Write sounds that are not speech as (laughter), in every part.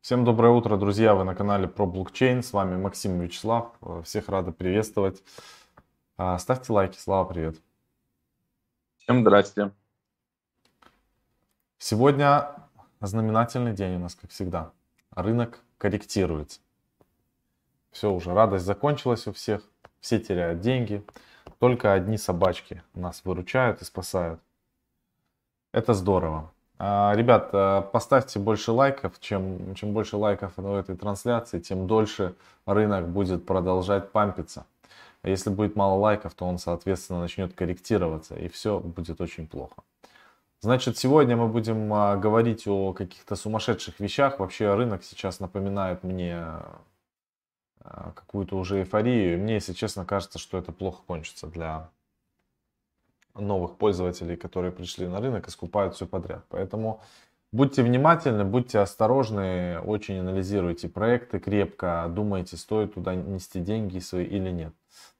Всем доброе утро, друзья! Вы на канале про блокчейн. С вами Максим Вячеслав. Всех рады приветствовать. А, ставьте лайки. Слава, привет. Всем здрасте. Сегодня знаменательный день у нас, как всегда. Рынок корректируется. Все, уже радость закончилась у всех. Все теряют деньги. Только одни собачки нас выручают и спасают. Это здорово. А, ребят, а, поставьте больше лайков. Чем, чем больше лайков на этой трансляции, тем дольше рынок будет продолжать пампиться. А если будет мало лайков, то он, соответственно, начнет корректироваться, и все будет очень плохо. Значит, сегодня мы будем говорить о каких-то сумасшедших вещах. Вообще рынок сейчас напоминает мне какую-то уже эйфорию. И мне, если честно, кажется, что это плохо кончится для новых пользователей, которые пришли на рынок и скупают все подряд. Поэтому будьте внимательны, будьте осторожны, очень анализируйте проекты крепко, думайте, стоит туда нести деньги свои или нет.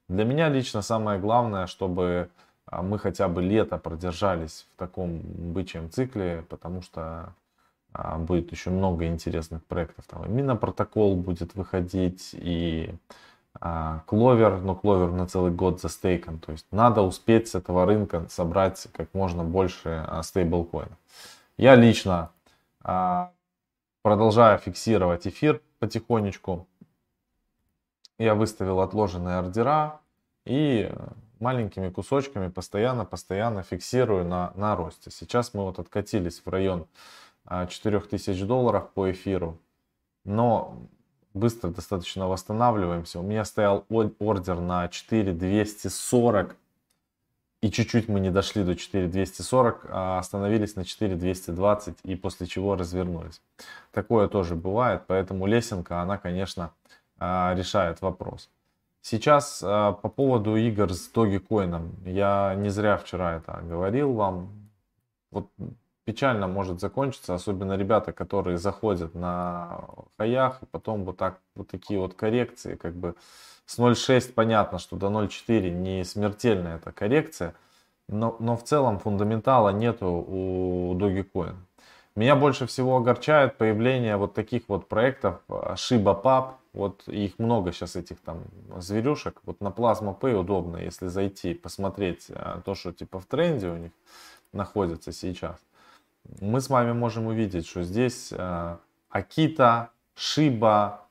Для меня лично самое главное, чтобы а, мы хотя бы лето продержались в таком бычьем цикле, потому что а, будет еще много интересных проектов. Там и Минопротокол будет выходить, и Кловер, но Кловер на целый год застейкан. То есть надо успеть с этого рынка собрать как можно больше а, стейблкоинов. Я лично а, продолжаю фиксировать эфир потихонечку. Я выставил отложенные ордера и маленькими кусочками постоянно-постоянно фиксирую на, на росте. Сейчас мы вот откатились в район 4000 а, долларов по эфиру. Но быстро достаточно восстанавливаемся. У меня стоял ордер на 4240 и чуть-чуть мы не дошли до 4240, а остановились на 4220 и после чего развернулись. Такое тоже бывает, поэтому лесенка, она, конечно, а, решает вопрос. Сейчас а, по поводу игр с Dogecoin. Я не зря вчера это говорил вам. Вот печально может закончиться, особенно ребята, которые заходят на хаях, и потом вот так, вот такие вот коррекции, как бы с 0.6 понятно, что до 0.4 не смертельная эта коррекция, но, но в целом фундаментала нету у Dogecoin. Меня больше всего огорчает появление вот таких вот проектов Shiba Pub, вот их много сейчас этих там зверюшек, вот на Plasma Pay удобно, если зайти, посмотреть а, то, что типа в тренде у них находится сейчас мы с вами можем увидеть, что здесь э, Акита, Шиба,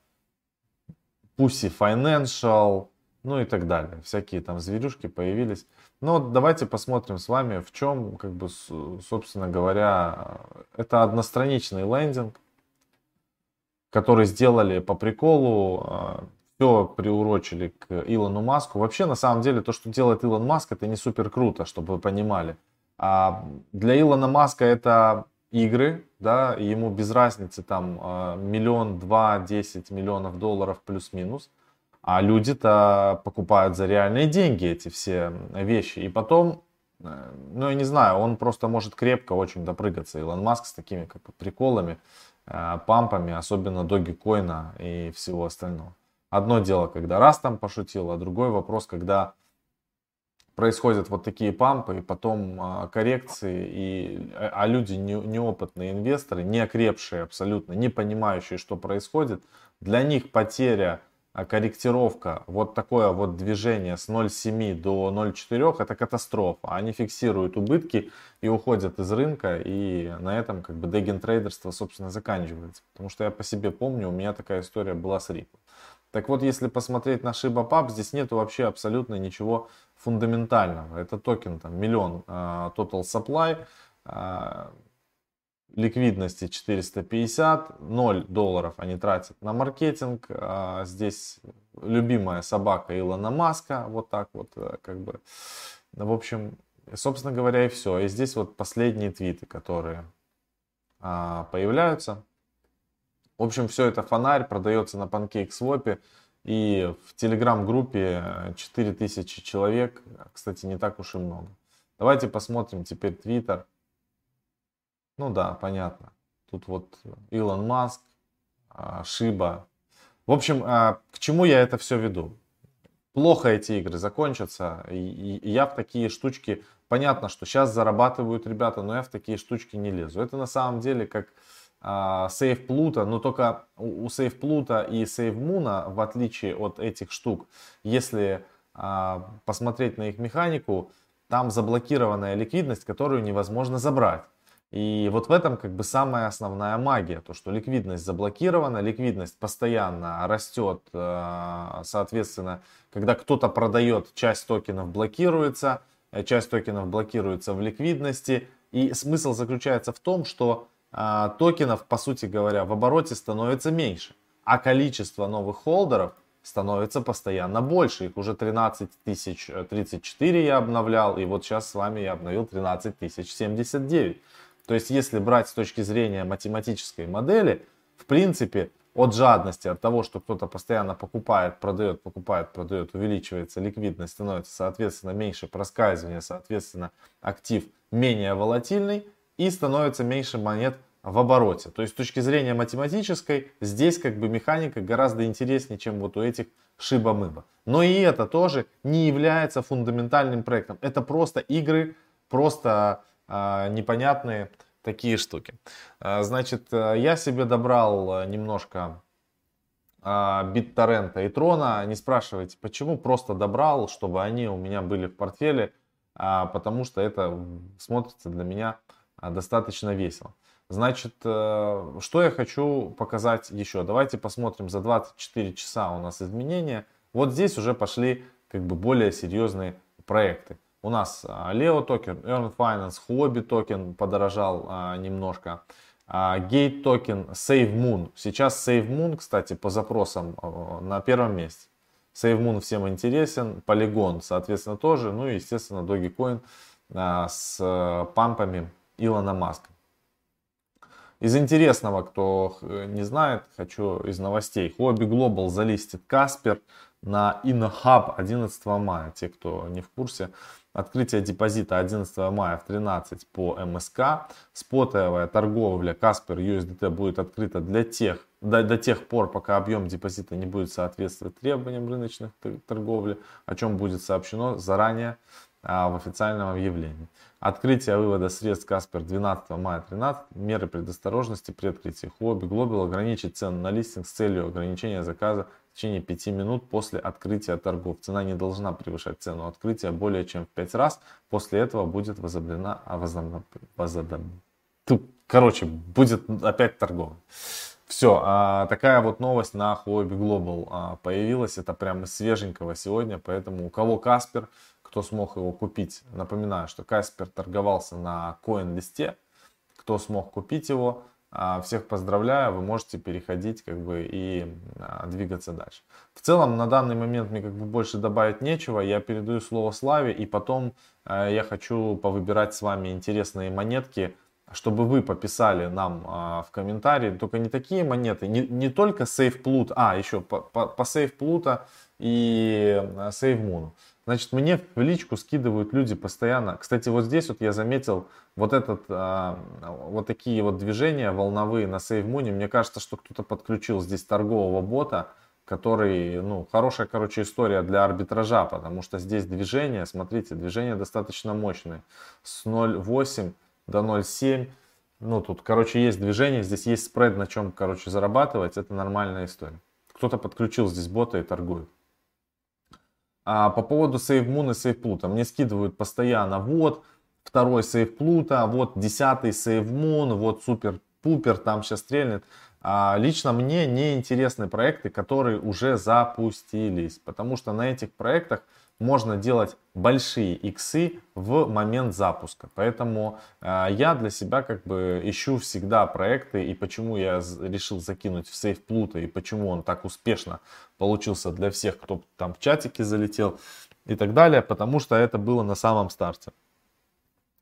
Pussy Financial, ну и так далее. Всякие там зверюшки появились. Но давайте посмотрим с вами, в чем, как бы, собственно говоря, это одностраничный лендинг, который сделали по приколу, э, все приурочили к Илону Маску. Вообще, на самом деле, то, что делает Илон Маск, это не супер круто, чтобы вы понимали. А для Илона Маска это игры, да, ему без разницы там а, миллион, два, десять миллионов долларов плюс-минус. А люди-то покупают за реальные деньги эти все вещи. И потом, э, ну я не знаю, он просто может крепко очень допрыгаться. Илон Маск с такими как бы приколами, э, пампами, особенно доги коина и всего остального. Одно дело, когда раз там пошутил, а другой вопрос, когда происходят вот такие пампы, и потом а, коррекции, и, а, а люди не, неопытные инвесторы, не окрепшие абсолютно, не понимающие, что происходит, для них потеря, а, корректировка, вот такое вот движение с 0,7 до 0,4 это катастрофа. Они фиксируют убытки и уходят из рынка, и на этом как бы дегентрейдерство, собственно, заканчивается. Потому что я по себе помню, у меня такая история была с Ripple. Так вот, если посмотреть на Shiba Pub, здесь нету вообще абсолютно ничего фундаментального. Это токен там миллион uh, total supply, uh, ликвидности 450, 0 долларов они тратят на маркетинг. Uh, здесь любимая собака Илона Маска, вот так вот э, как бы. В общем, собственно говоря и все. И здесь вот последние твиты, которые появляются. В общем, все это фонарь, продается на PancakeSwap. И в телеграм-группе 4000 человек, кстати, не так уж и много. Давайте посмотрим теперь Твиттер. Ну да, понятно. Тут вот Илон Маск, а, Шиба. В общем, а, к чему я это все веду? Плохо эти игры закончатся, и я в такие штучки, понятно, что сейчас зарабатывают ребята, но я в такие штучки не лезу. Это на самом деле как а, Save Pluto, но только у Save Pluto и Save Moon, в отличие от этих штук, если а, посмотреть на их механику, там заблокированная ликвидность, которую невозможно забрать. И вот в этом как бы самая основная магия, то что ликвидность заблокирована, ликвидность постоянно растет, а, соответственно, когда кто-то продает, часть токенов блокируется, э, часть токенов блокируется в ликвидности. И смысл заключается в том, что а, токенов, по сути говоря, в обороте становится меньше, а количество новых холдеров становится постоянно больше. Их уже 13 тысяч 34 я обновлял, и вот сейчас с вами я обновил 13 тысяч 79. То есть, если брать с точки зрения математической модели, в принципе, от жадности, от того, что кто-то постоянно покупает, продает, покупает, продает, увеличивается ликвидность, становится, соответственно, меньше проскальзывания, соответственно, актив менее волатильный, и становится меньше монет в обороте. То есть с точки зрения математической, здесь как бы механика гораздо интереснее, чем вот у этих шиба-мыба. Но и это тоже не является фундаментальным проектом. Это просто игры, просто э, непонятные такие штуки. Э, значит, э, я себе добрал немножко э, BitTorrent и Трона. Не спрашивайте, почему, просто добрал, чтобы они у меня были в портфеле, э, потому что это смотрится для меня достаточно весело. Значит, э, что я хочу показать еще? Давайте посмотрим за 24 часа у нас изменения. Вот здесь уже пошли как бы более серьезные проекты. У нас а, Leo токен, Yearn Finance, Huobi токен подорожал а, немножко. Gate токен, SafeMoon. Сейчас SafeMoon, кстати, по запросам на первом месте. SafeMoon всем интересен. Polygon, соответственно, тоже. Ну и, естественно, Dogecoin с э, пампами Илона Маска. Из интересного, кто не знает, хочу из новостей. Huobi Global залистит Каспер на InnoHub 11 мая. Те, кто не в курсе. Открытие депозита 11 мая в 13 по МСК. Спотовая торговля Каспер USDT будет открыта для тех, до, до тех пор, пока объем депозита не будет соответствовать требованиям рыночных торговли, о чем будет сообщено заранее а, в официальном объявлении. Открытие вывода средств Каспер 12 мая 13. Меры предосторожности при открытии. Хобби Global ограничит цену на листинг с целью ограничения заказа в течение 5 минут после открытия торгов. Цена не должна превышать цену открытия более чем в 5 раз. После этого будет возобновлена, а возобновлена, возобновлена. Короче, будет опять торговля. Все, а, такая вот новость на Huobi Global а, появилась. Это прямо свеженького сегодня. Поэтому у кого Каспер, кто смог его купить. Напоминаю, что Каспер торговался на коин-листе. Кто смог купить его, а, всех поздравляю, вы можете переходить как бы и а, двигаться дальше. В целом на данный момент мне как бы больше добавить нечего. Я передаю слово Славе и потом а, я хочу повыбирать с вами интересные монетки, чтобы вы пописали нам в комментарии. Только не такие монеты, не, не только Safe Plut, а еще по, по, по Safe Plut и Save Moon. Значит, мне в личку скидывают люди постоянно. Кстати, вот здесь вот я заметил вот этот, а, вот такие вот движения волновые на SaveMoon. Мне кажется, что кто-то подключил здесь торгового бота, который, ну, хорошая, короче, история для арбитража, потому что здесь движение, смотрите, движение достаточно мощное. С 0.8 до 0.7. Ну, тут, короче, есть движение, здесь есть спред, на чем, короче, зарабатывать. Это нормальная история. Кто-то подключил здесь бота и торгует. А по поводу SaveMoon и SavePluto. Мне скидывают постоянно, вот, второй SavePluto, вот, десятый SaveMoon, вот, супер-пупер, там сейчас стрельнет. А лично мне не интересны проекты, которые уже запустились, потому что на этих проектах можно делать большие иксы в момент запуска. Поэтому э, я для себя как бы ищу всегда проекты и почему я решил закинуть в сейф Плута и почему он так успешно получился для всех, кто там в чатике залетел и так далее, потому что это было на самом старте.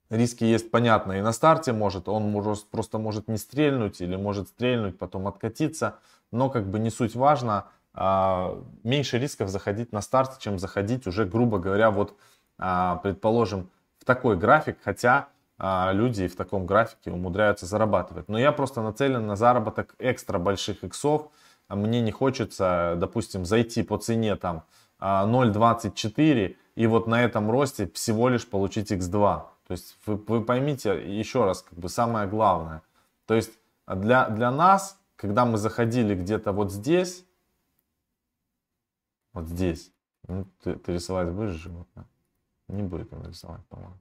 Риски есть, понятно, и на старте может, он может, просто может не стрельнуть или может стрельнуть, потом откатиться, но как бы не суть важно, а, меньше рисков заходить на старт, чем заходить уже, грубо говоря, вот, а, предположим, в такой график, хотя а, люди в таком графике умудряются зарабатывать. Но я просто нацелен на заработок экстра больших иксов. Мне не хочется, допустим, зайти по цене там 0.24 и вот на этом росте всего лишь получить x2. То есть вы, вы поймите еще раз, как бы самое главное. То есть для, для нас, когда мы заходили где-то вот здесь, вот здесь, ну, ты, ты рисовать будешь животное? Не будет он рисовать, по-моему.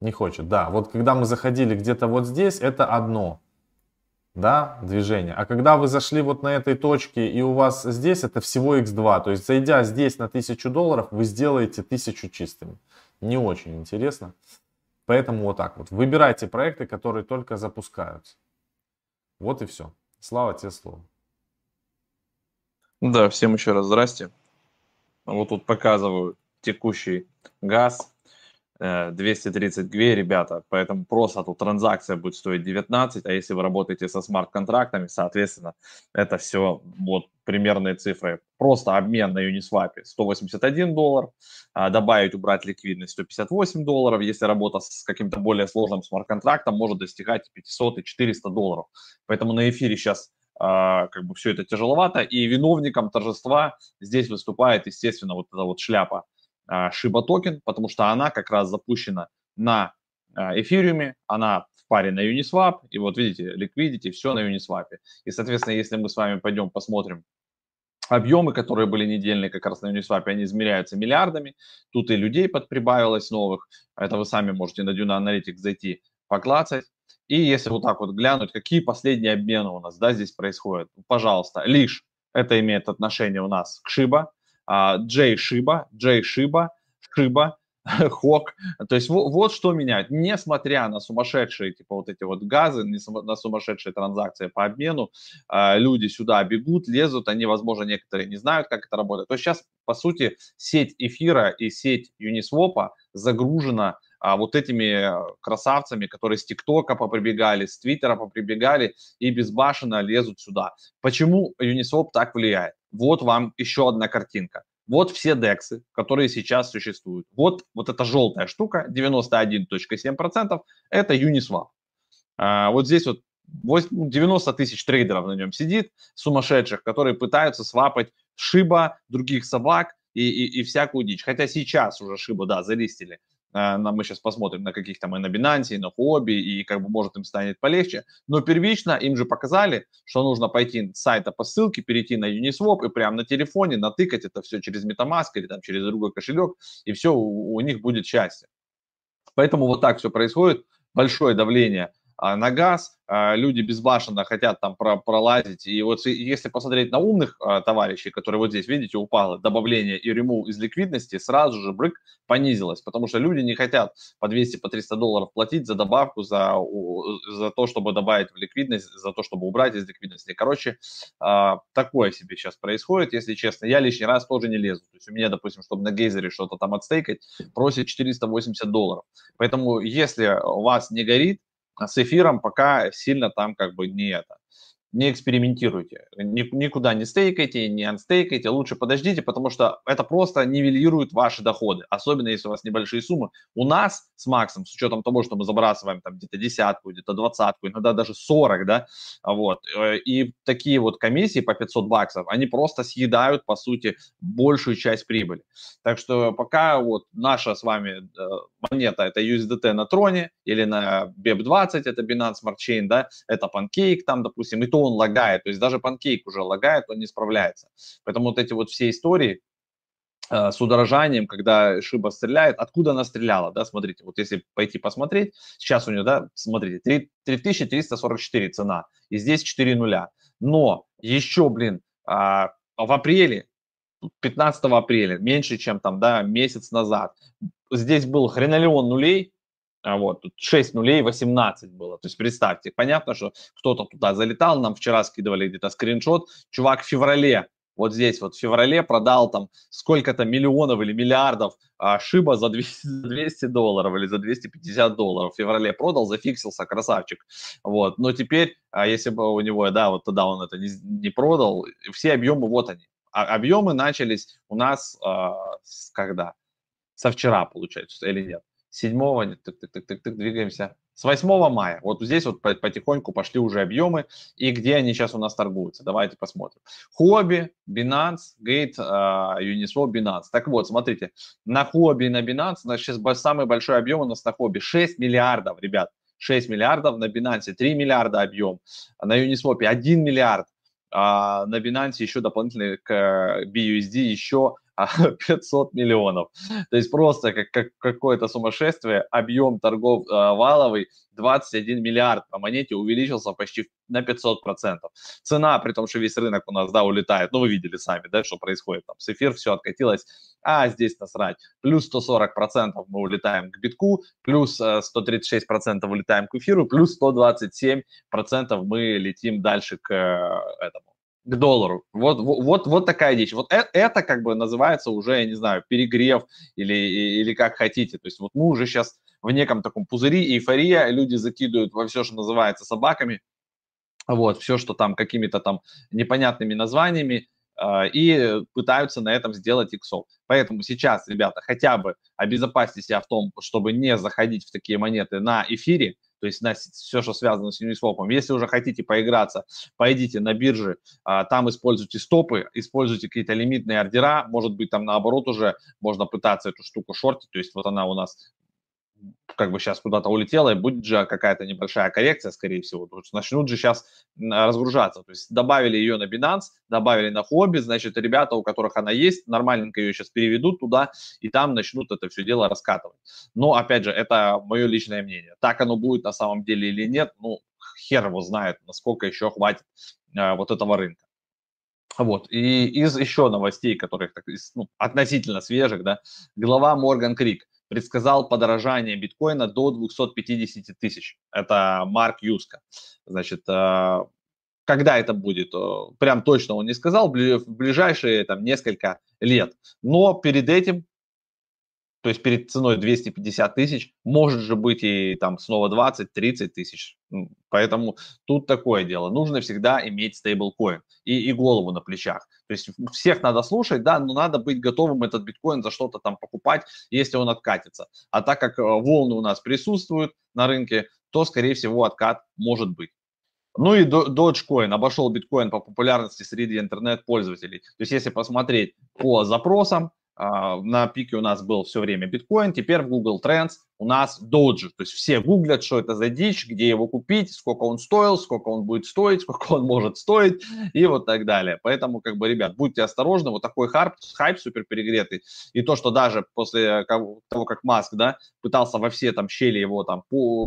Не хочет, да. Вот когда мы заходили где-то вот здесь, это одно, да, движение. А когда вы зашли вот на этой точке и у вас здесь, это всего x2. То есть, зайдя здесь на 1000 долларов, вы сделаете 1000 чистыми. Не очень интересно. Поэтому вот так вот. Выбирайте проекты, которые только запускаются. Вот и все. Слава тебе слово. Да, всем еще раз здрасте. Вот тут показываю текущий газ 230 э, гвей, ребята, поэтому просто тут транзакция будет стоить 19, а если вы работаете со смарт-контрактами, соответственно, это все вот примерные цифры. Просто обмен на Uniswap 181 доллар, а добавить, убрать ликвидность 158 долларов, если работа с каким-то более сложным смарт-контрактом может достигать 500 и 400 долларов. Поэтому на эфире сейчас а, как бы все это тяжеловато, и виновником торжества здесь выступает, естественно, вот эта вот шляпа Shiba токен, потому что она как раз запущена на а, эфириуме, она в паре на Uniswap, и вот видите, liquidity, все на Uniswap. И, соответственно, если мы с вами пойдем посмотрим объемы, которые были недельные как раз на Uniswap, они измеряются миллиардами. Тут и людей подприбавилось новых. Это вы сами можете на Duna Analytics зайти, поклацать. И если вот так вот глянуть, какие последние обмены у нас да, здесь происходят, пожалуйста, лишь это имеет отношение у нас к Шиба, а, Джей Шиба, Джей Шиба, Шиба, (laughs) Хок. То есть вот, вот что меняет. Несмотря на сумасшедшие типа вот эти вот газы, на сумасшедшие транзакции по обмену, а, люди сюда бегут, лезут, они, возможно, некоторые не знают, как это работает. То есть сейчас, по сути, сеть эфира и сеть Uniswap загружена а, вот этими красавцами, которые с ТикТока поприбегали, с Твиттера поприбегали и безбашенно лезут сюда. Почему Uniswap так влияет? Вот вам еще одна картинка. Вот все дексы, которые сейчас существуют. Вот, вот эта желтая штука, 91.7%, это Uniswap. А, вот здесь вот 90 тысяч трейдеров на нем сидит, сумасшедших, которые пытаются свапать шиба, других собак и, и, и всякую дичь. Хотя сейчас уже шиба, да, залистили мы сейчас посмотрим на каких там и на Binance, и на Huobi, и как бы может им станет полегче. Но первично им же показали, что нужно пойти с сайта по ссылке, перейти на Uniswap и прямо на телефоне натыкать это все через MetaMask или там через другой кошелек, и все, у, у них будет счастье. Поэтому вот так все происходит, большое давление а, на газ, а, люди безбашенно хотят там про, пролазить. И вот если посмотреть на умных а, товарищей, которые вот здесь, видите, упало добавление и ремул из ликвидности, сразу же брык понизилось, потому что люди не хотят по 200, по 300 долларов платить за добавку, за, за то, чтобы добавить в ликвидность, за то, чтобы убрать из ликвидности. Короче, такое себе сейчас происходит, если честно. Я лишний раз тоже не лезу. То есть у меня, допустим, чтобы на гейзере что-то там отстейкать, просит 480 долларов. Поэтому если у вас не горит, с эфиром пока сильно там как бы не это не экспериментируйте, никуда не стейкайте, не анстейкайте, лучше подождите, потому что это просто нивелирует ваши доходы, особенно если у вас небольшие суммы. У нас с Максом, с учетом того, что мы забрасываем там где-то десятку, где-то двадцатку, иногда даже 40, да, вот, э, и такие вот комиссии по 500 баксов, они просто съедают, по сути, большую часть прибыли. Так что пока вот наша с вами э, монета, это USDT на троне или на BEP20, это Binance Smart Chain, да, это Pancake там, допустим, и то он лагает, то есть даже панкейк уже лагает, он не справляется. Поэтому вот эти вот все истории э, с удорожанием, когда Шиба стреляет, откуда она стреляла, да, смотрите, вот если пойти посмотреть, сейчас у нее, да, смотрите, 3, 3344 цена, и здесь 4 нуля, но еще, блин, а, в апреле 15 апреля, меньше, чем там, да, месяц назад. Здесь был хренолеон нулей, а вот, тут 6 нулей, 18 было. То есть представьте, понятно, что кто-то туда залетал, нам вчера скидывали где-то скриншот, чувак в феврале, вот здесь вот в феврале продал там сколько-то миллионов или миллиардов а, шиба за 200, 200 (laughs) долларов или за 250 долларов. В феврале продал, зафиксился, красавчик. Вот, но теперь, а если бы у него, да, вот тогда он это не, не продал, все объемы, вот они. А, объемы начались у нас а, с, когда? Со вчера, получается, или нет? 7, тык, тык, тык, тык, тык, двигаемся. С 8 мая. Вот здесь вот потихоньку пошли уже объемы. И где они сейчас у нас торгуются? Давайте посмотрим. Хобби, Binance, Gate, uh, Uniswap, Binance. Так вот, смотрите, на Хобби и на Binance, значит, сейчас самый большой объем у нас на Хобби 6 миллиардов, ребят. 6 миллиардов, на Binance 3 миллиарда объем, на Uniswap 1 миллиард, а на Binance еще дополнительно к BUSD еще (laughs) 500 миллионов. То есть просто как, как какое-то сумасшествие, объем торгов э, валовый 21 миллиард по монете увеличился почти на 500 процентов. Цена, при том, что весь рынок у нас, да, улетает, ну, вы видели сами, да, что происходит там, с эфир все откатилось, а здесь насрать. Плюс 140 процентов мы улетаем к битку, плюс 136 э, процентов улетаем к эфиру, плюс 127 процентов мы летим дальше к э, этому к доллару. Вот, вот, вот такая дичь. Вот это, это как бы называется уже, я не знаю, перегрев или, или как хотите. То есть вот мы уже сейчас в неком таком пузыре, эйфория, люди закидывают во все, что называется собаками, вот, все, что там какими-то там непонятными названиями, э, и пытаются на этом сделать иксов. Поэтому сейчас, ребята, хотя бы обезопасьте себя в том, чтобы не заходить в такие монеты на эфире, то есть на все, что связано с Uniswap. Если уже хотите поиграться, пойдите на биржи, а, там используйте стопы, используйте какие-то лимитные ордера, может быть, там наоборот уже можно пытаться эту штуку шортить, то есть вот она у нас как бы сейчас куда-то улетела, и будет же какая-то небольшая коррекция, скорее всего. То есть начнут же сейчас разгружаться. То есть добавили ее на Binance, добавили на Хобби, значит, ребята, у которых она есть, нормальненько ее сейчас переведут туда, и там начнут это все дело раскатывать. Но, опять же, это мое личное мнение. Так оно будет на самом деле или нет, ну, хер его знает, насколько еще хватит э, вот этого рынка. Вот. И из еще новостей, которых так, ну, относительно свежих, да, глава Морган Крик предсказал подорожание биткоина до 250 тысяч. Это Марк Юска. Значит, э, когда это будет, э, прям точно он не сказал, в ближайшие там несколько лет. Но перед этим то есть перед ценой 250 тысяч, может же быть и там снова 20-30 тысяч. Поэтому тут такое дело. Нужно всегда иметь стейблкоин и, и голову на плечах. То есть всех надо слушать, да, но надо быть готовым этот биткоин за что-то там покупать, если он откатится. А так как э, волны у нас присутствуют на рынке, то, скорее всего, откат может быть. Ну и Dogecoin обошел биткоин по популярности среди интернет-пользователей. То есть если посмотреть по запросам, на пике у нас был все время биткоин, теперь в Google Trends у нас Doge. То есть все гуглят, что это за дичь, где его купить, сколько он стоил, сколько он будет стоить, (laughs) сколько он может стоить и вот так далее. Поэтому, как бы, ребят, будьте осторожны, вот такой хайп, хайп супер перегретый. И то, что даже после того, как Маск, да, пытался во все там щели его там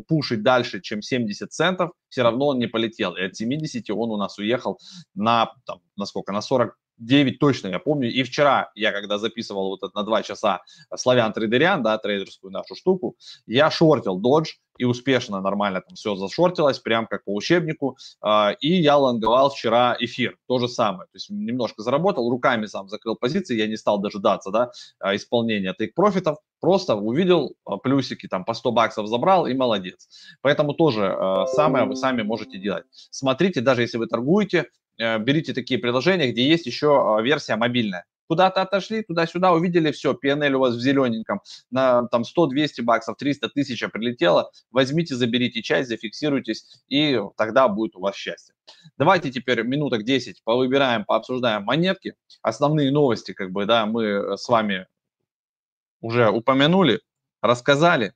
пушить дальше, чем 70 центов, все равно он не полетел. И от 70 он у нас уехал на, там, на сколько, на 40 9 точно, я помню. И вчера я, когда записывал вот это на 2 часа славян трейдериан, да, трейдерскую нашу штуку, я шортил Dodge и успешно, нормально там все зашортилось, прям как по учебнику. А, и я лонговал вчера эфир, то же самое. То есть немножко заработал, руками сам закрыл позиции, я не стал дожидаться, да, а, исполнения тейк профитов, просто увидел а, плюсики, там по 100 баксов забрал и молодец. Поэтому тоже самое вы сами можете делать. Смотрите, даже если вы торгуете, Э, берите такие приложения, где есть еще а, версия мобильная. Куда-то отошли, туда-сюда, увидели, все, PNL у вас в зелененьком, на там 100-200 баксов, 300 тысяч прилетело, возьмите, заберите часть, зафиксируйтесь, и тогда будет у вас счастье. Давайте теперь минуток 10 повыбираем, пообсуждаем монетки. Основные новости, как бы, да, мы с вами уже упомянули, рассказали.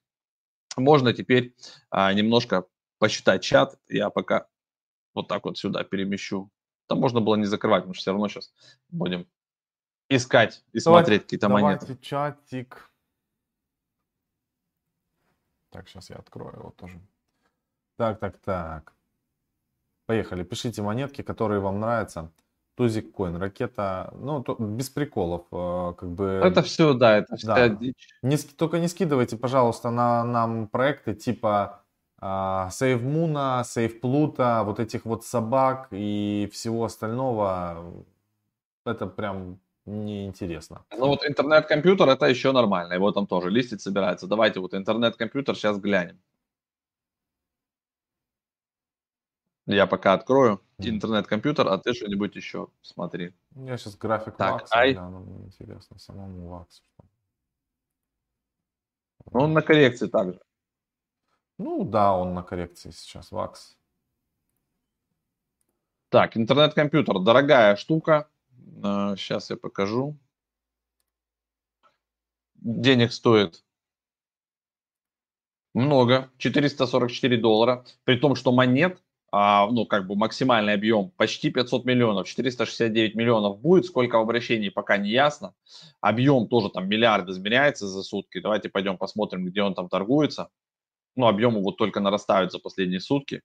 Можно теперь а, немножко посчитать чат. Я пока вот так вот сюда перемещу там можно было не закрывать, потому что все равно сейчас будем искать и давайте, смотреть какие-то монеты. Давайте чатик. Так, сейчас я открою его тоже. Так, так, так. Поехали. Пишите монетки, которые вам нравятся. Тузик Коин, ракета, ну, то, без приколов, э, как бы... Это все, да, это вся да. дичь. Не, только не скидывайте, пожалуйста, на нам проекты типа Сейв Муна, Сейв Плута, вот этих вот собак и всего остального, это прям неинтересно. Ну вот интернет-компьютер это еще нормально, его там тоже листить собирается. Давайте вот интернет-компьютер сейчас глянем. Я пока открою интернет-компьютер, а ты что-нибудь еще смотри. Я сейчас график так, вакса ай... гляну, интересно самому ваксу. Ну, он на коррекции также. Ну да, он на коррекции сейчас, вакс. Так, интернет-компьютер, дорогая штука. Сейчас я покажу. Денег стоит Много. 444 доллара. При том, что монет а, ну, как бы максимальный объем почти 500 миллионов, 469 миллионов будет, сколько в обращении пока не ясно. Объем тоже там миллиард измеряется за сутки. Давайте пойдем посмотрим, где он там торгуется. Ну, объемы вот только нарастают за последние сутки.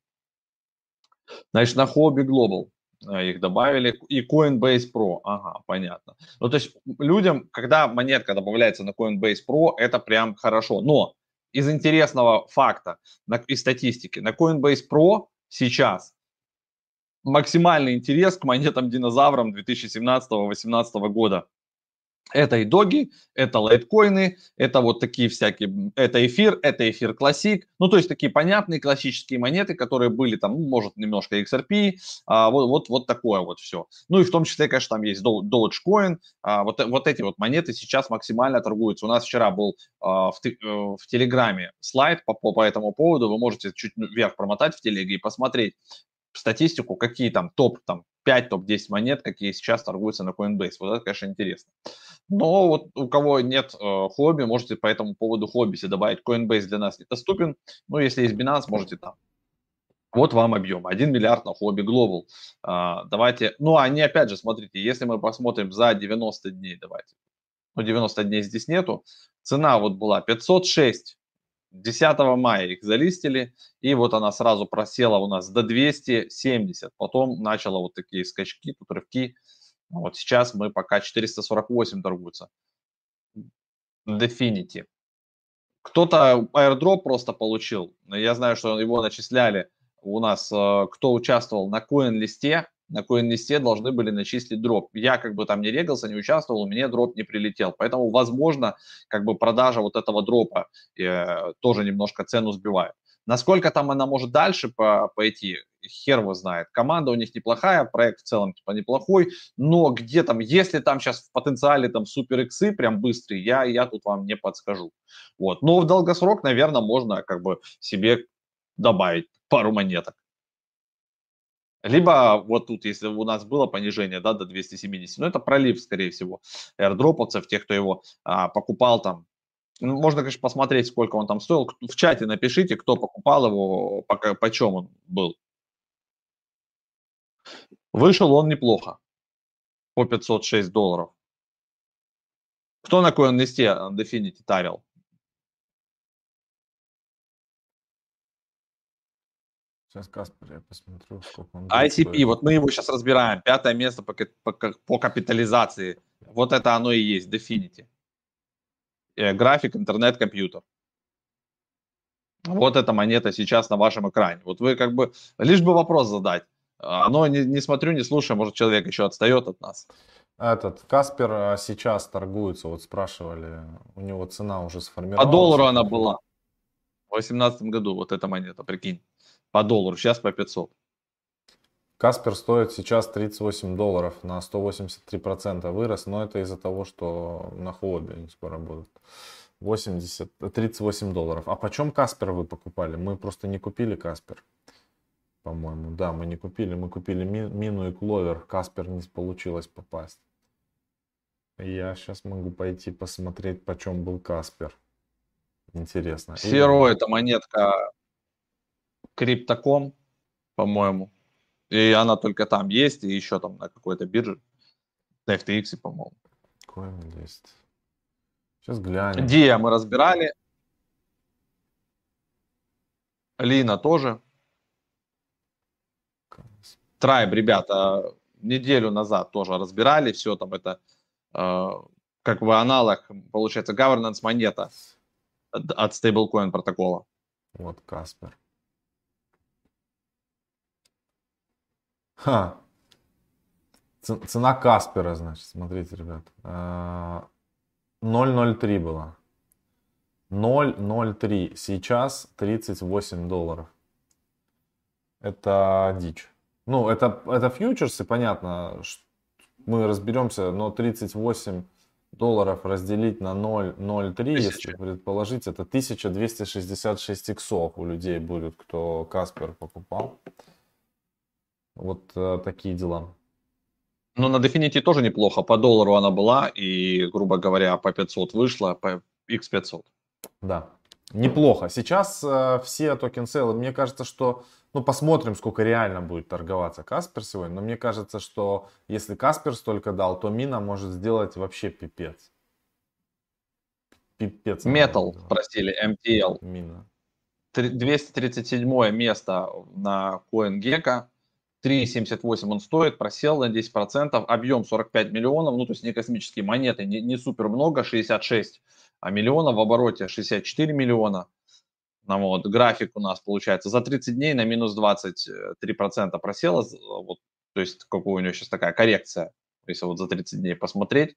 Значит, на Hobby Global э, их добавили, и Coinbase Pro, ага, понятно. Ну, то есть людям, когда монетка добавляется на Coinbase Pro, это прям хорошо. Но из интересного факта и статистики, на Coinbase Pro сейчас максимальный интерес к монетам-динозаврам 2017-2018 года. Это и доги, это лайткоины, это вот такие всякие, это эфир, это эфир классик, ну то есть такие понятные классические монеты, которые были там, ну, может немножко XRP, а, вот, вот, вот такое вот все. Ну и в том числе, конечно, там есть Dogecoin, а, вот, вот эти вот монеты сейчас максимально торгуются. У нас вчера был а, в, э, в Телеграме слайд по, по, по этому поводу, вы можете чуть вверх промотать в Телеге и посмотреть, статистику, какие там топ, там 5, топ-10 монет, какие сейчас торгуются на Coinbase. Вот это, конечно, интересно. Но вот у кого нет э, хобби, можете по этому поводу хобби себе добавить. Coinbase для нас недоступен. Но если есть Binance, можете там. Вот вам объем. 1 миллиард на хобби Global. А, давайте, ну, они опять же, смотрите, если мы посмотрим за 90 дней, давайте. Ну, 90 дней здесь нету. Цена вот была 506 10 мая их залистили, и вот она сразу просела у нас до 270. Потом начала вот такие скачки, тут рывки. Вот сейчас мы пока 448 торгуются. Definity. Кто-то airdrop просто получил. Я знаю, что его начисляли у нас, э, кто участвовал на коин-листе, на коин-листе должны были начислить дроп. Я как бы там не регался, не участвовал, у меня дроп не прилетел. Поэтому, возможно, как бы продажа вот этого дропа э, тоже немножко цену сбивает. Насколько там она может дальше по, пойти, хер его знает. Команда у них неплохая, проект в целом типа неплохой, но где там, если там сейчас в потенциале там супер иксы прям быстрые, я, я тут вам не подскажу. Вот. Но в долгосрок, наверное, можно как бы себе добавить пару монеток. Либо вот тут, если у нас было понижение да, до 270, ну это пролив, скорее всего, airdроповцев, тех, кто его а, покупал там. Ну, можно, конечно, посмотреть, сколько он там стоил. В чате напишите, кто покупал его, по, по чем он был. Вышел он неплохо, по 506 долларов. Кто на коин листе Definity тарил? Сейчас Каспер, я посмотрю, сколько он ICP, стоит. вот мы его сейчас разбираем. Пятое место по, по, по капитализации. Вот это оно и есть, Definity. Э, график, интернет, компьютер. Вот эта монета сейчас на вашем экране. Вот вы как бы, лишь бы вопрос задать. Оно не, не смотрю, не слушаю, может человек еще отстает от нас. Этот Каспер а, сейчас торгуется, вот спрашивали, у него цена уже сформировалась. По доллару она была в 2018 году, вот эта монета, прикинь по доллару, сейчас по 500. Каспер стоит сейчас 38 долларов, на 183% вырос, но это из-за того, что на хобби они скоро будут. 80, 38 долларов. А почем Каспер вы покупали? Мы просто не купили Каспер. По-моему, да, мы не купили. Мы купили Мину и Кловер. Каспер не получилось попасть. Я сейчас могу пойти посмотреть, почем был Каспер. Интересно. Серо, это монетка Криптоком, по-моему. И она только там есть, и еще там на какой-то бирже. На FTX, по-моему. Coin есть. Сейчас глянем. Диа мы разбирали. Лина тоже. Трайб, ребята, неделю назад тоже разбирали. Все там это э, как бы аналог, получается, governance монета от стейблкоин протокола. Вот Каспер. Ха. Цена Каспера, значит, смотрите, ребят. 0,03 а, была. 0,03. Сейчас 38 долларов. Это дичь. Ну, это, это фьючерсы, понятно. Мы разберемся, но 38 долларов разделить на 0,03, если предположить, это 1266 иксов у людей будет, кто Каспер покупал. Вот э, такие дела. Ну, на Definity тоже неплохо. По доллару она была, и, грубо говоря, по 500 вышла, по X500. Да. неплохо. Сейчас э, все токен сейлы, мне кажется, что, ну, посмотрим, сколько реально будет торговаться Каспер сегодня. Но мне кажется, что если Каспер столько дал, то Мина может сделать вообще пипец. Пипец. Метал, спросили, MTL. Мина. 237 место на CoinGecko. 3,78 он стоит, просел на 10%, объем 45 миллионов, ну то есть не космические монеты, не, не супер много, 66 а миллионов в обороте 64 миллиона. Ну, вот, график у нас получается за 30 дней на минус 23% просела, вот, то есть какая у него сейчас такая коррекция, если вот за 30 дней посмотреть.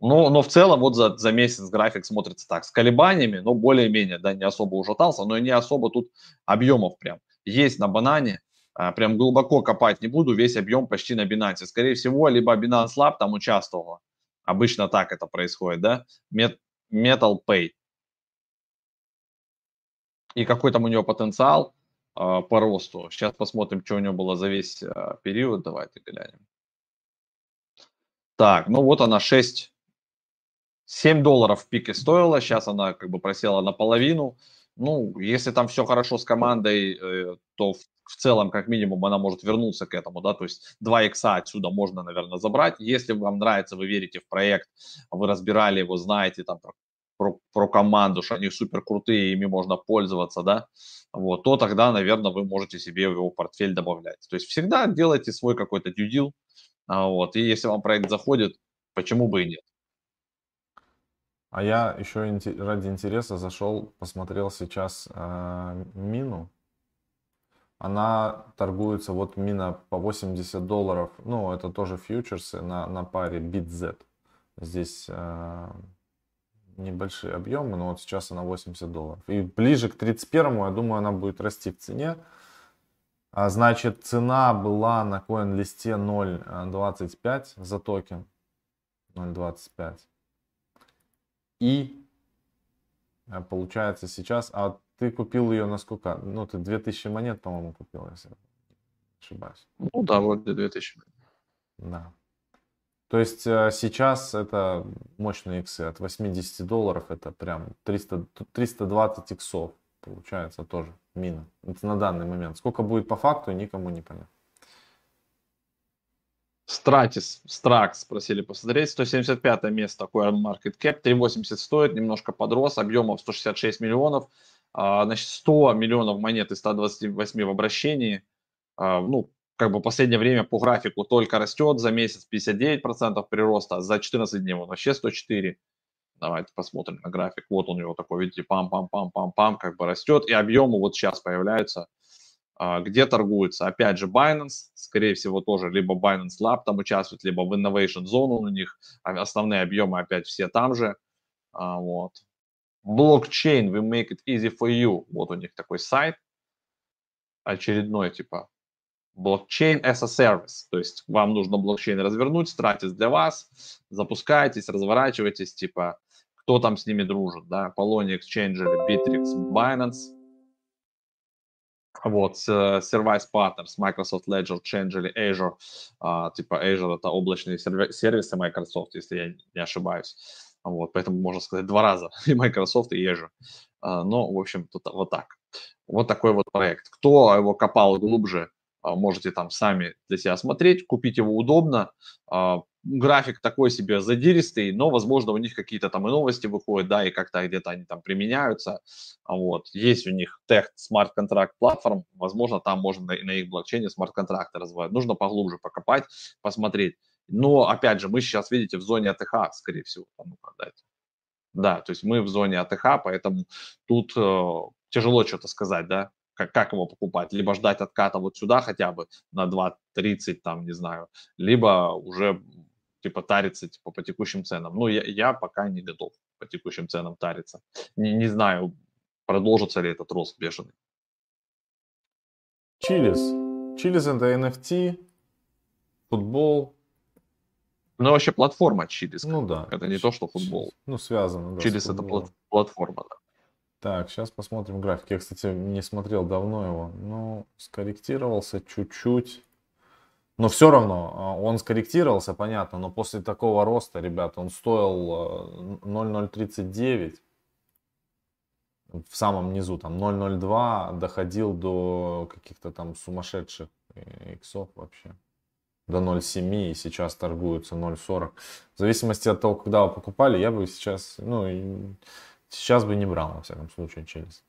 Но, но в целом вот за, за месяц график смотрится так, с колебаниями, но более-менее, да, не особо ужатался, но и не особо тут объемов прям. Есть на банане, прям глубоко копать не буду, весь объем почти на Binance. Скорее всего, либо Binance Lab там участвовала, обычно так это происходит, да, Metal Pay. И какой там у него потенциал э, по росту. Сейчас посмотрим, что у него было за весь э, период. Давайте глянем. Так, ну вот она 6, 7 долларов в пике стоила. Сейчас она как бы просела наполовину. Ну, если там все хорошо с командой, э, то в, в целом, как минимум, она может вернуться к этому, да, то есть 2 икса отсюда можно, наверное, забрать. Если вам нравится, вы верите в проект, вы разбирали его, знаете там про, про, про команду, что они супер крутые, ими можно пользоваться, да, вот, то тогда, наверное, вы можете себе в его портфель добавлять. То есть всегда делайте свой какой-то дюдил, вот, и если вам проект заходит, почему бы и нет. А я еще ради интереса зашел, посмотрел сейчас э, мину. Она торгуется, вот мина по 80 долларов. Ну, это тоже фьючерсы на, на паре BitZ. Здесь э, небольшие объемы, но вот сейчас она 80 долларов. И ближе к 31 я думаю, она будет расти в цене. А, значит, цена была на коин-листе 0.25 за токен. 0.25. И э, получается сейчас, а ты купил ее на сколько? Ну, ты 2000 монет, по-моему, купил, если ошибаюсь. Ну да, вроде 2000. Да. То есть э, сейчас это мощные иксы от 80 долларов, это прям 300, 320 иксов получается тоже мина. Это на данный момент. Сколько будет по факту, никому не понятно. Стратис, Стракс просили посмотреть. 175 место Coin Market Cap. 380 стоит, немножко подрос. Объемов 166 миллионов. А, значит, 100 миллионов монет и 128 в обращении. А, ну, как бы последнее время по графику только растет. За месяц 59% прироста. За 14 дней он вообще 104. Давайте посмотрим на график. Вот он у него такой, видите, пам-пам-пам-пам-пам, как бы растет. И объемы вот сейчас появляются где торгуется. Опять же, Binance, скорее всего, тоже либо Binance Lab там участвует, либо в Innovation Zone у них. А основные объемы опять все там же. А, вот. Blockchain, we make it easy for you. Вот у них такой сайт. Очередной, типа, блокчейн as a service. То есть вам нужно блокчейн развернуть, тратить для вас, запускайтесь, разворачивайтесь, типа, кто там с ними дружит, да, Polonia Exchange, Bittrex, Binance, вот, Service Partners, Microsoft Ledger, Change или Azure, а, типа Azure это облачные сервисы Microsoft, если я не ошибаюсь. Вот, поэтому можно сказать два раза, (laughs) и Microsoft, и Azure. А, но, в общем, тут вот так. Вот такой вот проект. Кто его копал глубже, а, можете там сами для себя смотреть, купить его удобно. График такой себе задиристый, но, возможно, у них какие-то там и новости выходят, да, и как-то где-то они там применяются. А вот. Есть у них Smart Contract Platform, возможно, там можно на, на их блокчейне смарт-контракты развивать. Нужно поглубже покопать, посмотреть. Но, опять же, мы сейчас, видите, в зоне АТХ, скорее всего. Ну, да, то есть мы в зоне АТХ, поэтому тут э, тяжело что-то сказать, да как, как его покупать? Либо ждать отката вот сюда хотя бы на 2.30, там, не знаю, либо уже типа тариться типа по текущим ценам. Ну, я, я пока не готов по текущим ценам тариться. Не, не знаю, продолжится ли этот рост бешеный. Chiliz. Chiliz это NFT, футбол. Ну, вообще платформа Chiliz. Ну да. Это не то, что футбол. Ну, связано. Да, Chiliz это платформа, да. Так, сейчас посмотрим график. Я, кстати, не смотрел давно его. Ну, скорректировался чуть-чуть. Но все равно, а, он скорректировался, понятно, но после такого роста, ребят, он стоил 0,039. в самом низу, там 0.02 доходил до каких-то там сумасшедших э, иксов вообще. До 0.7 и сейчас торгуются 0.40. В зависимости от того, когда вы покупали, я бы сейчас, ну, сейчас бы не брал, во всяком случае, через.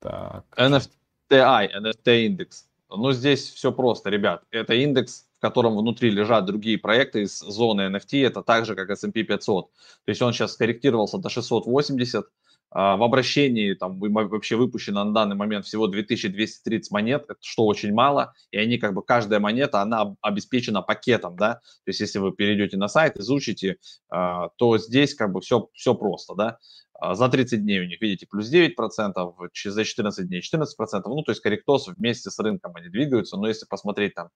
Так. NFTI, NFT индекс. Ну, здесь все просто, ребят. Это индекс, в котором внутри лежат другие проекты из зоны NFT. Это так же, как S&P 500. То есть он сейчас скорректировался до 680. А, в обращении там вообще выпущено на данный момент всего 2230 монет, что очень мало, и они как бы, каждая монета, она обеспечена пакетом, да, то есть если вы перейдете на сайт, изучите, а, то здесь как бы все, все просто, да, а, за 30 дней у них, видите, плюс 9%, за 14 дней 14%, ну, то есть корректоз вместе с рынком они двигаются, но если посмотреть там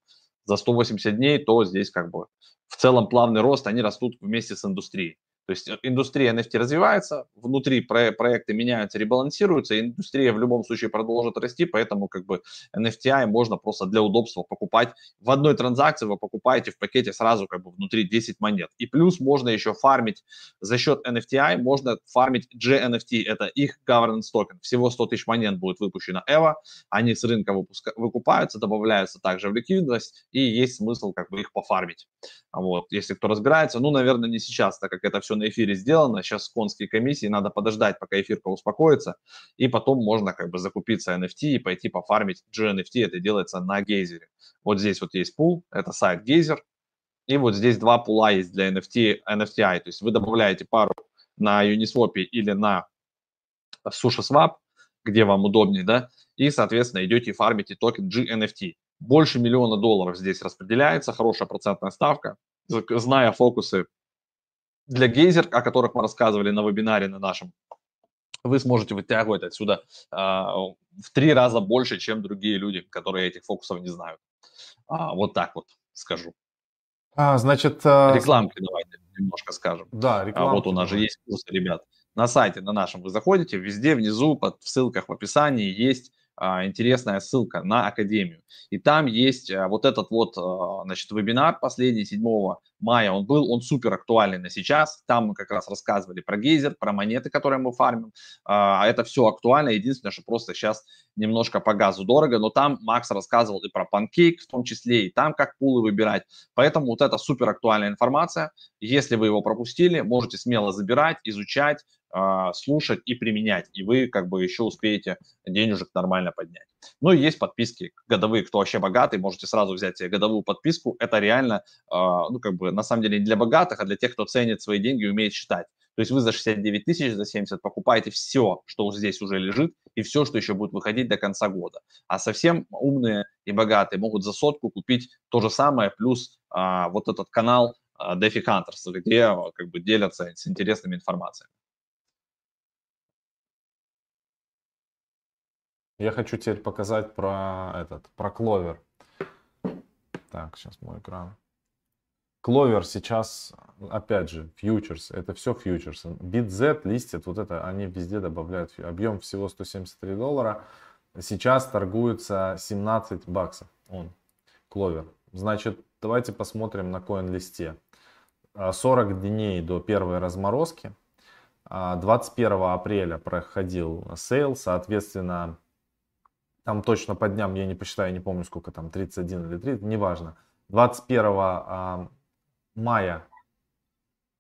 за 180 дней, то здесь как бы в целом плавный рост, они растут вместе с индустрией. То есть э, индустрия NFT развивается, внутри про- проекты меняются, ребалансируются, и индустрия в любом случае продолжит расти, поэтому как бы NFTI можно просто для удобства покупать. В одной транзакции вы покупаете в пакете сразу как бы внутри 10 монет. И плюс можно еще фармить за счет NFTI, можно фармить GNFT, это их governance токен. Всего 100 тысяч монет будет выпущено EVO, они с рынка выпуска- выкупаются, добавляются также в ликвидность, и есть смысл как бы их пофармить. Вот, если кто разбирается, ну, наверное, не сейчас, так как это все на эфире сделано, сейчас конские комиссии, надо подождать, пока эфирка успокоится, и потом можно как бы закупиться NFT и пойти пофармить GNFT, это делается на гейзере. Вот здесь вот есть пул, это сайт гейзер, и вот здесь два пула есть для NFT, NFTI, то есть вы добавляете пару на Uniswap или на SushiSwap, где вам удобнее, да, и, соответственно, идете и фармите токен GNFT. Больше миллиона долларов здесь распределяется, хорошая процентная ставка. Зная фокусы для гейзер, о которых мы рассказывали на вебинаре на нашем, вы сможете вытягивать отсюда э, в три раза больше, чем другие люди, которые этих фокусов не знают. А, вот так вот скажу. А, значит... Э... Рекламки давайте немножко скажем. Да, рекламки. А вот у нас же есть курсы, ребят. На сайте, на нашем вы заходите, везде внизу, под, в ссылках в описании есть а, интересная ссылка на Академию. И там есть а, вот этот вот, а, значит, вебинар последний, 7 мая он был, он супер актуальный на сейчас. Там мы как раз рассказывали про гейзер, про монеты, которые мы фармим. Это все актуально. Единственное, что просто сейчас немножко по газу дорого, но там Макс рассказывал и про панкейк в том числе, и там как пулы выбирать. Поэтому вот это супер актуальная информация. Если вы его пропустили, можете смело забирать, изучать, а, слушать и применять, и вы как бы еще успеете денежек нормально поднять. Ну и есть подписки годовые, кто вообще богатый, можете сразу взять себе годовую подписку. Это реально, а, ну как бы на самом деле не для богатых, а для тех, кто ценит свои деньги и умеет считать. То есть вы за 69 тысяч, за 70 покупаете все, что здесь уже лежит, и все, что еще будет выходить до конца года. А совсем умные и богатые могут за сотку купить то же самое, плюс а, вот этот канал а, DeFi Hunters, где как бы делятся с интересными информациями. Я хочу теперь показать про этот, про кловер. Так, сейчас мой экран. Кловер сейчас, опять же, фьючерс, это все фьючерс. BitZ листит, вот это, они везде добавляют, объем всего 173 доллара. Сейчас торгуется 17 баксов он, кловер. Значит, давайте посмотрим на коин-листе. 40 дней до первой разморозки. 21 апреля проходил sale, соответственно, там точно по дням, я не посчитаю, не помню сколько там, 31 или 30, неважно. 21 а, мая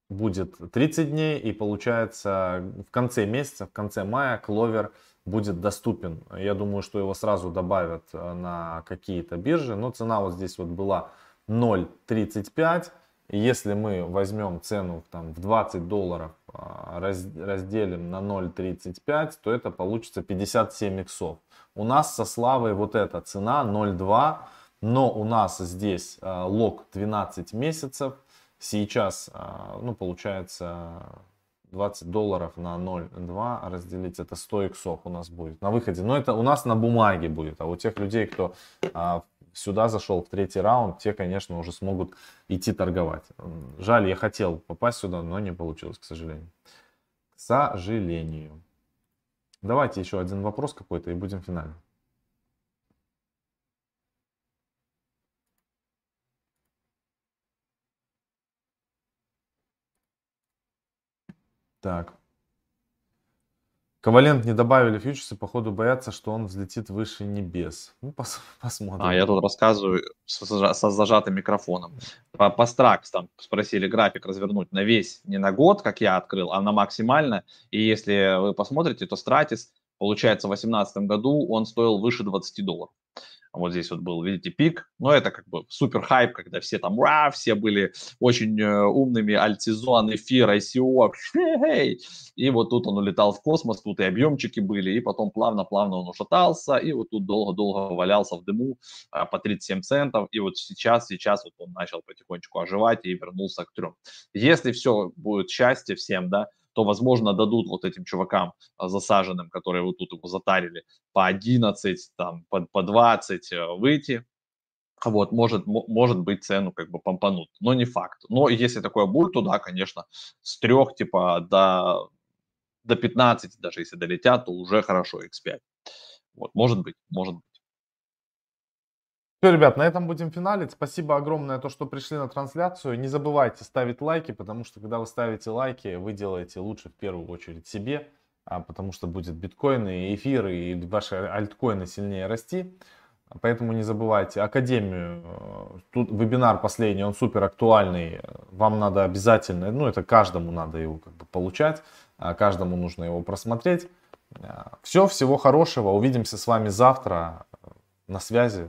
будет 30 дней, и получается в конце месяца, в конце мая Clover будет доступен. Я думаю, что его сразу добавят э, на какие-то биржи, но цена вот здесь вот была 0.35. Если мы возьмем цену там, в 20 долларов, а, разделим на 0.35, то это получится 57 иксов. У нас со Славой вот эта цена 0,2, но у нас здесь э, лог 12 месяцев. Сейчас, э, ну, получается 20 долларов на 0,2 разделить, это 100 иксов у нас будет на выходе. Но это у нас на бумаге будет, а у тех людей, кто а, сюда зашел в третий раунд, те, конечно, уже смогут идти торговать. Жаль, я хотел попасть сюда, но не получилось, к сожалению. К сожалению. Давайте еще один вопрос какой-то и будем финально. Так. Ковалент не добавили фьючерсы, походу боятся, что он взлетит выше небес. Ну, пос, (laughs) посмотрим. А, я тут рассказываю со, со зажатым микрофоном. По, по Стракс там спросили график развернуть на весь, не на год, как я открыл, а на максимально. И если вы посмотрите, то Стратис, получается, в 2018 году он стоил выше 20 долларов. Вот здесь вот был, видите, пик. Но это как бы супер хайп, когда все там, ура, все были очень э, умными, альтизон, эфир, ICO, и вот тут он улетал в космос, тут и объемчики были, и потом плавно-плавно он ушатался, и вот тут долго-долго валялся в дыму э, по 37 центов, и вот сейчас, сейчас вот он начал потихонечку оживать и вернулся к трем. Если все будет счастье всем, да, то, возможно, дадут вот этим чувакам а, засаженным, которые вот тут его затарили, по 11, там, по, по 20 э, выйти, вот, может, может быть, цену как бы помпанут, но не факт. Но если такое будет, то да, конечно, с трех, типа, до, до 15, даже если долетят, то уже хорошо, X5. Вот, может быть, может быть. Все, ребят, на этом будем финалить. Спасибо огромное, то, что пришли на трансляцию. Не забывайте ставить лайки, потому что когда вы ставите лайки, вы делаете лучше в первую очередь себе, а, потому что будет биткоины, эфиры и ваши альткоины сильнее расти. Поэтому не забывайте. Академию, э, тут вебинар последний, он супер актуальный. Вам надо обязательно, ну это каждому надо его как бы получать, а каждому нужно его просмотреть. Все, всего хорошего. Увидимся с вами завтра. На связи.